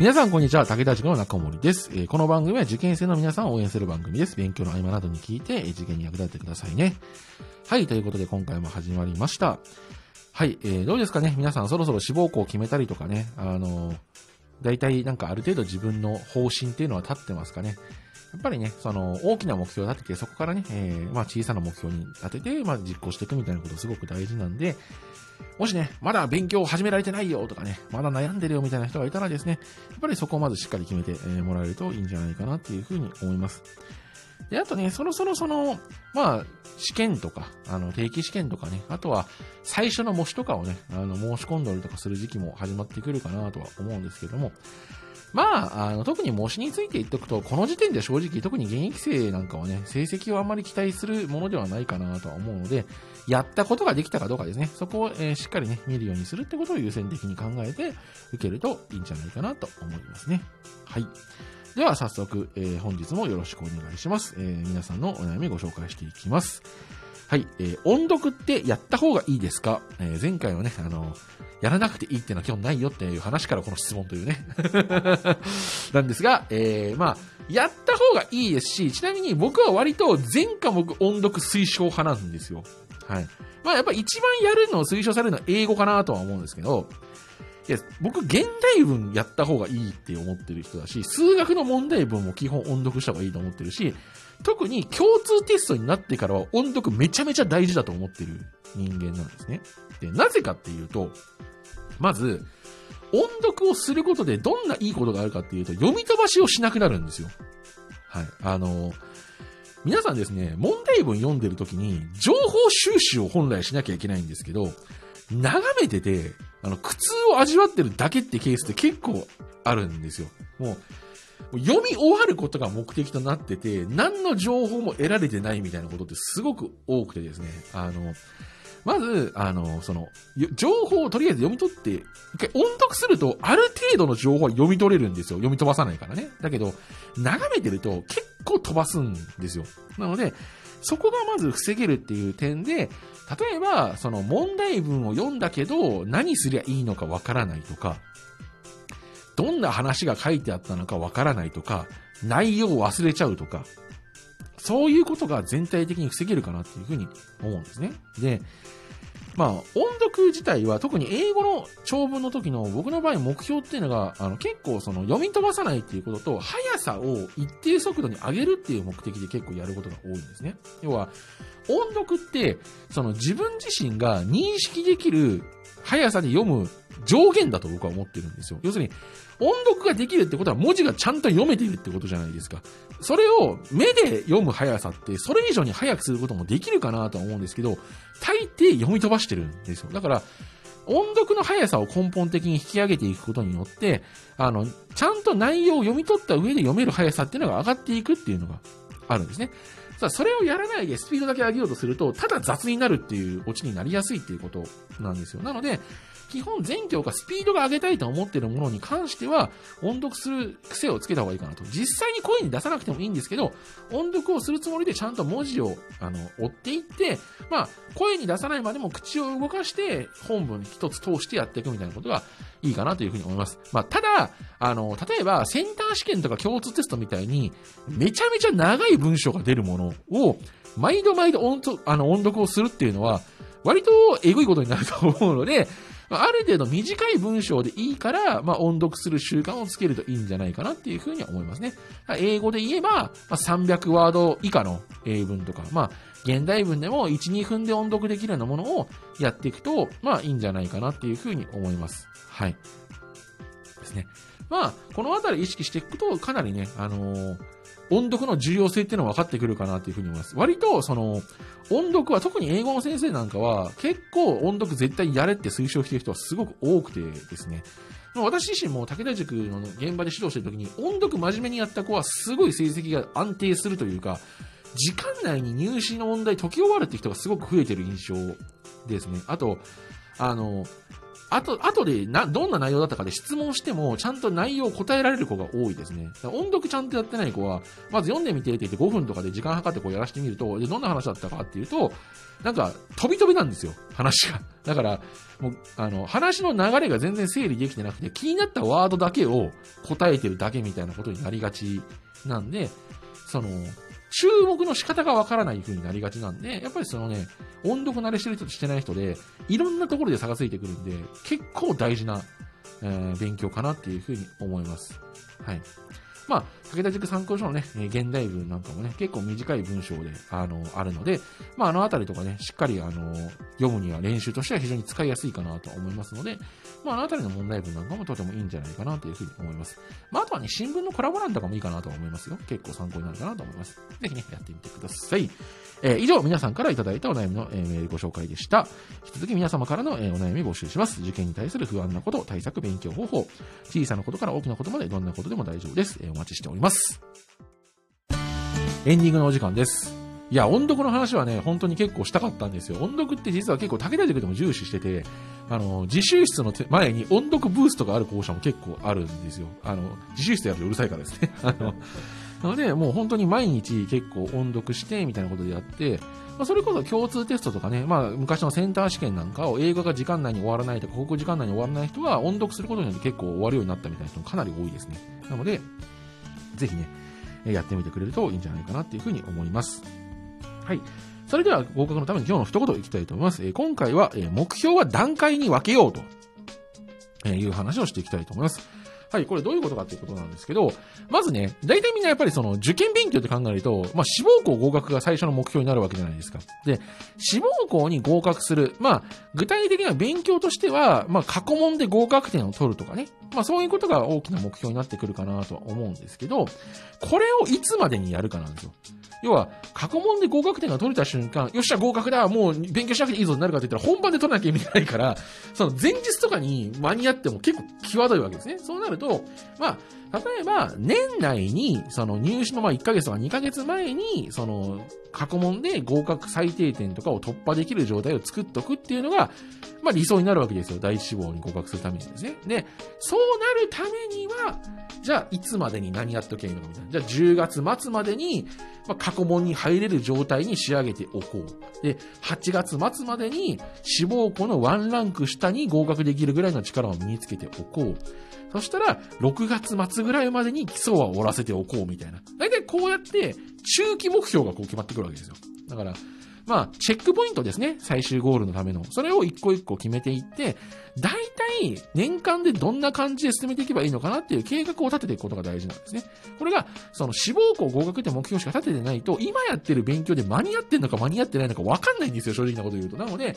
皆さん、こんにちは。武田塾の中森です、えーこの番組は受験生の皆さんを応援する番組です。勉強の合間などに聞いて、受験に役立ててくださいね。はい、ということで今回も始まりました。はい、えーどうですかね？皆さんそろそろ志望校を決めたりとかね、あのー大体なんかある程度自分の方針っていうのは立ってますかね？やっぱりね、その大きな目標を立てて、そこからね、えーまあ小さな目標に立てて、まあ実行していくみたいなことすごく大事なんで、もしね、まだ勉強を始められてないよとかね、まだ悩んでるよみたいな人がいたらですね、やっぱりそこをまずしっかり決めて、もらえるといいんじゃないかなっていうふうに思います。で、あとね、そろそろその、まあ、試験とか、あの、定期試験とかね、あとは、最初の模試とかをね、あの、申し込んだりとかする時期も始まってくるかなとは思うんですけども、まあ、あの、特に模試について言っとくと、この時点で正直、特に現役生なんかはね、成績をあんまり期待するものではないかなとは思うので、やったことができたかどうかですね、そこを、えーしっかりね、見るようにするってことを優先的に考えて、受けるといいんじゃないかなと思いますね。はい。では、早速、えー本日もよろしくお願いします。えー皆さんのお悩みご紹介していきます。はい。えー音読ってやった方がいいですか、えー前回はね、あの、やらなくていいっていうのは基本ないよっていう話からこの質問というね。なんですが、えーまあ、やった方がいいですし、ちなみに僕は割と全科目音読推奨派なんですよ。はい。まあやっぱ一番やるのを推奨されるのは英語かなとは思うんですけど、いや、僕、現代文やった方がいいって思ってる人だし、数学の問題文も基本音読した方がいいと思ってるし、特に共通テストになってからは音読めちゃめちゃ大事だと思ってる人間なんですね。で、なぜかっていうと、まず、音読をすることでどんないいことがあるかっていうと、読み飛ばしをしなくなるんですよ。はい。あの、皆さんですね、問題文読んでる時に、情報収集を本来しなきゃいけないんですけど、眺めてて、あの、苦痛を味わってるだけってケースって結構あるんですよ。もう、読み終わることが目的となってて、何の情報も得られてないみたいなことってすごく多くてですね、あの、まず、あの、その、情報をとりあえず読み取って、一回音読すると、ある程度の情報は読み取れるんですよ。読み飛ばさないからね。だけど、眺めてると結構飛ばすんですよ。なので、そこがまず防げるっていう点で、例えば、その問題文を読んだけど、何すりゃいいのかわからないとか、どんな話が書いてあったのかわからないとか、内容を忘れちゃうとか、そういうことが全体的に防げるかなっていうふうに思うんですね。で、まあ、音読自体は特に英語の長文の時の僕の場合目標っていうのが、あの結構その読み飛ばさないっていうことと、速さを一定速度に上げるっていう目的で結構やることが多いんですね。要は、音読って、その自分自身が認識できる速さで読む上限だと僕は思ってるんですよ。要するに、音読ができるってことは文字がちゃんと読めているってことじゃないですか。それを目で読む速さって、それ以上に速くすることもできるかなとは思うんですけど、大抵読み飛ばしてるんですよ。だから、音読の速さを根本的に引き上げていくことによって、あの、ちゃんと内容を読み取った上で読める速さっていうのが上がっていくっていうのがあるんですね。さあ、それをやらないでスピードだけ上げようとすると、ただ雑になるっていうオチになりやすいっていうことなんですよ。なので、基本全教科スピードが上げたいと思っているものに関しては、音読する癖をつけた方がいいかなと。実際に声に出さなくてもいいんですけど、音読をするつもりでちゃんと文字を、あの、追っていって、まあ、声に出さないまでも口を動かして、本文一つ通してやっていくみたいなことがいいかなというふうに思います。まあ、ただ、あの、例えば、センター試験とか共通テストみたいに、めちゃめちゃ長い文章が出るものを、毎度毎度音あの音読をするっていうのは、割とエグいことになると思うので、ある程度短い文章でいいから、まあ、音読する習慣をつけるといいんじゃないかなっていうふうに思いますね。英語で言えば、まあ、300ワード以下の英文とか、まあ、現代文でも1、2分で音読できるようなものをやっていくと、まあ、いいんじゃないかなっていうふうに思います。はい。ですね。まあ、このあたり意識していくと、かなりね、あのー音読の重要性っていうのは分かってくるかなっていうふうに思います。割と、その、音読は、特に英語の先生なんかは、結構音読絶対やれって推奨してる人はすごく多くてですね。私自身も武田塾の現場で指導してる時に、音読真面目にやった子はすごい成績が安定するというか、時間内に入試の問題解き終わるって人がすごく増えてる印象ですね。あと、あの、あと、あとでな、どんな内容だったかで質問しても、ちゃんと内容を答えられる子が多いですね。音読ちゃんとやってない子は、まず読んでみてって言って5分とかで時間計ってこうやらせてみると、で、どんな話だったかっていうと、なんか、飛び飛びなんですよ、話が。だから、もう、あの、話の流れが全然整理できてなくて、気になったワードだけを答えてるだけみたいなことになりがちなんで、その、注目の仕方がわからない風になりがちなんで、やっぱりそのね、音読慣れしてる人としてない人で、いろんなところで差がついてくるんで、結構大事な、えー、勉強かなっていう風に思います。はい。まあ、武田塾参考書のね、現代文なんかもね、結構短い文章で、あの、あるので、まあ、あのあたりとかね、しっかり、あの、読むには練習としては非常に使いやすいかなと思いますので、まあ、あのあたりの問題文なんかもとてもいいんじゃないかなというふうに思います。まあ、あとはね、新聞のコラボ欄とかもいいかなと思いますよ。結構参考になるかなと思います。ぜひね、やってみてください。えー、以上、皆さんからいただいたお悩みの、えー、メールご紹介でした。引き続き皆様からの、えー、お悩み募集します。受験に対する不安なこと、対策、勉強方法、小さなことから大きなことまでどんなことでも大丈夫です。え、お待ちしております。ますエンディングのお時間です。いや、音読の話はね、本当に結構したかったんですよ。音読って実は結構武田塾でも重視してて、あの、自習室の前に音読ブーストがある校舎も結構あるんですよ。あの、自習室やるとうるさいからですね。あの、なので、もう本当に毎日結構音読して、みたいなことでやって、まあ、それこそ共通テストとかね、まあ、昔のセンター試験なんかを英語が時間内に終わらないとか、国語時間内に終わらない人は音読することによって結構終わるようになったみたいな人もかなり多いですね。なので、ぜひね、やってみてくれるといいんじゃないかなっていうふうに思います。はい。それでは合格のために今日の一言いきたいと思います。え今回は、え目標は段階に分けようという話をしていきたいと思います。はい、これどういうことかっていうことなんですけど、まずね、大体みんなやっぱりその受験勉強って考えると、まあ志望校合格が最初の目標になるわけじゃないですか。で、志望校に合格する、まあ具体的な勉強としては、まあ過去問で合格点を取るとかね、まあそういうことが大きな目標になってくるかなとは思うんですけど、これをいつまでにやるかなんですよ。要は、過去問で合格点が取れた瞬間、よっしゃ合格だ、もう勉強しなくていいぞになるかって言ったら本番で取らなきゃいけないから、その前日とかに間に合っても結構際どいわけですね。そうなると、まあ、例えば、年内に、その入試のまあ1ヶ月とか2ヶ月前に、その、過去問で合格最低点とかを突破できる状態を作っとくっていうのが、まあ理想になるわけですよ。第一志望に合格するためにですね。で、そうなるためには、じゃあいつまでに何やっとけばいいのかみたいな。じゃあ10月末までに、まあ、過去問に入れる状態に仕上げておこう。で、8月末までに志望校のワンランク下に合格できるぐらいの力を身につけておこう。そしたら、6月末ぐらいまでに基礎は終わらせておこうみたいな。大体こうやって、中期目標がこう決まってくるわけですよ。だから、まあ、チェックポイントですね。最終ゴールのための。それを一個一個決めていって、大体、年間でどんな感じで進めていけばいいのかなっていう計画を立てていくことが大事なんですね。これが、その志望校合格って目標しか立ててないと、今やってる勉強で間に合ってんのか間に合ってないのか分かんないんですよ、正直なこと言うと。なので、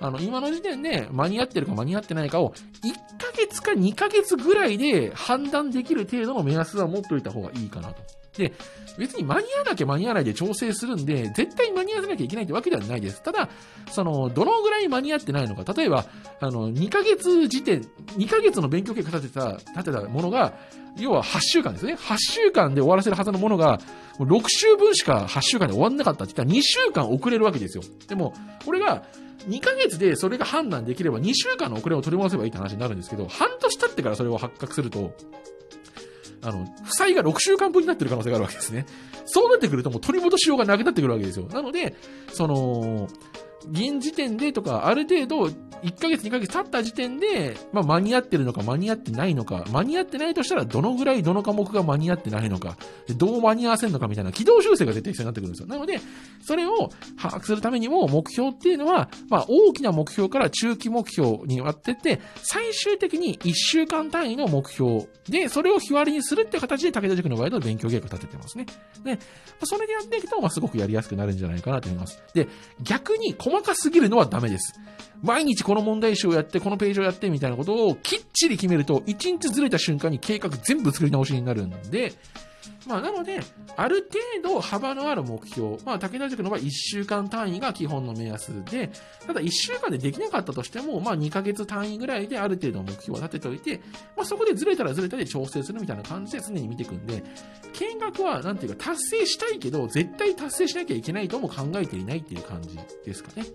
あの、今の時点で間に合ってるか間に合ってないかを、1ヶ月か2ヶ月ぐらいで判断できる程度の目安は持っておいた方がいいかなと。で、別に間に合わなきゃ間に合わないで調整するんで、絶対間に合わせなきゃいけないってわけではないです。ただ、その、どのぐらい間に合ってないのか、例えば、あの、2ヶ月時点、2ヶ月の勉強結果立てた、立てたものが、要は8週間ですね。8週間で終わらせるはずのものが、6週分しか8週間で終わんなかったって言ったら2週間遅れるわけですよ。でも、これが、2ヶ月でそれが判断できれば2週間の遅れを取り戻せばいいって話になるんですけど、半年経ってからそれを発覚すると、あの、負債が6週間分になってる可能性があるわけですね。そうなってくるともう取り戻しようがなくなってくるわけですよ。なので、その、現時点でとか、ある程度、1ヶ月2ヶ月経った時点で、まあ、間に合ってるのか間に合ってないのか、間に合ってないとしたら、どのぐらいどの科目が間に合ってないのか、どう間に合わせるのかみたいな軌道修正が絶対必要になってくるんですよ。なので、それを把握するためにも、目標っていうのは、まあ、大きな目標から中期目標に割ってって、最終的に1週間単位の目標で、それを日割りにするって形で武田塾の場合の勉強計画立ててますね。で、それでやっていくと、まあ、すごくやりやすくなるんじゃないかなと思います。で、逆にかすぎるのはダメです。毎日この問題集をやって、このページをやってみたいなことをきっちり決めると、1日ずれた瞬間に計画全部作り直しになるんで、まあ、なので、ある程度幅のある目標、まあ、武田塾の場合1週間単位が基本の目安で、ただ1週間でできなかったとしても、まあ、2ヶ月単位ぐらいである程度の目標を立てておいて、まあ、そこでずれたらずれたで調整するみたいな感じで常に見ていくんで、見学は、なんていうか、達成したいけど、絶対達成しなきゃいけないとも考えていないっていう感じですかね。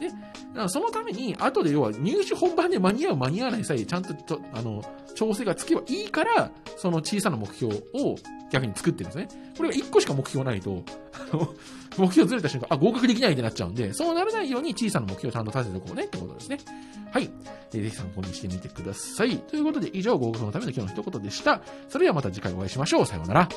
で、そのために、後で要は入試本番で間に合う間に合わないさえ、ちゃんとと、あの、調整がつけばいいから、その小さな目標を逆に作ってるんですね。これが1個しか目標ないと、目標ずれた瞬間、あ、合格できないってなっちゃうんで、そうならないように小さな目標をちゃんと立てておこうねってことですね。はい。えー、ぜひ参考にしてみてください。ということで、以上、合格のための今日の一言でした。それではまた次回お会いしましょう。さようなら。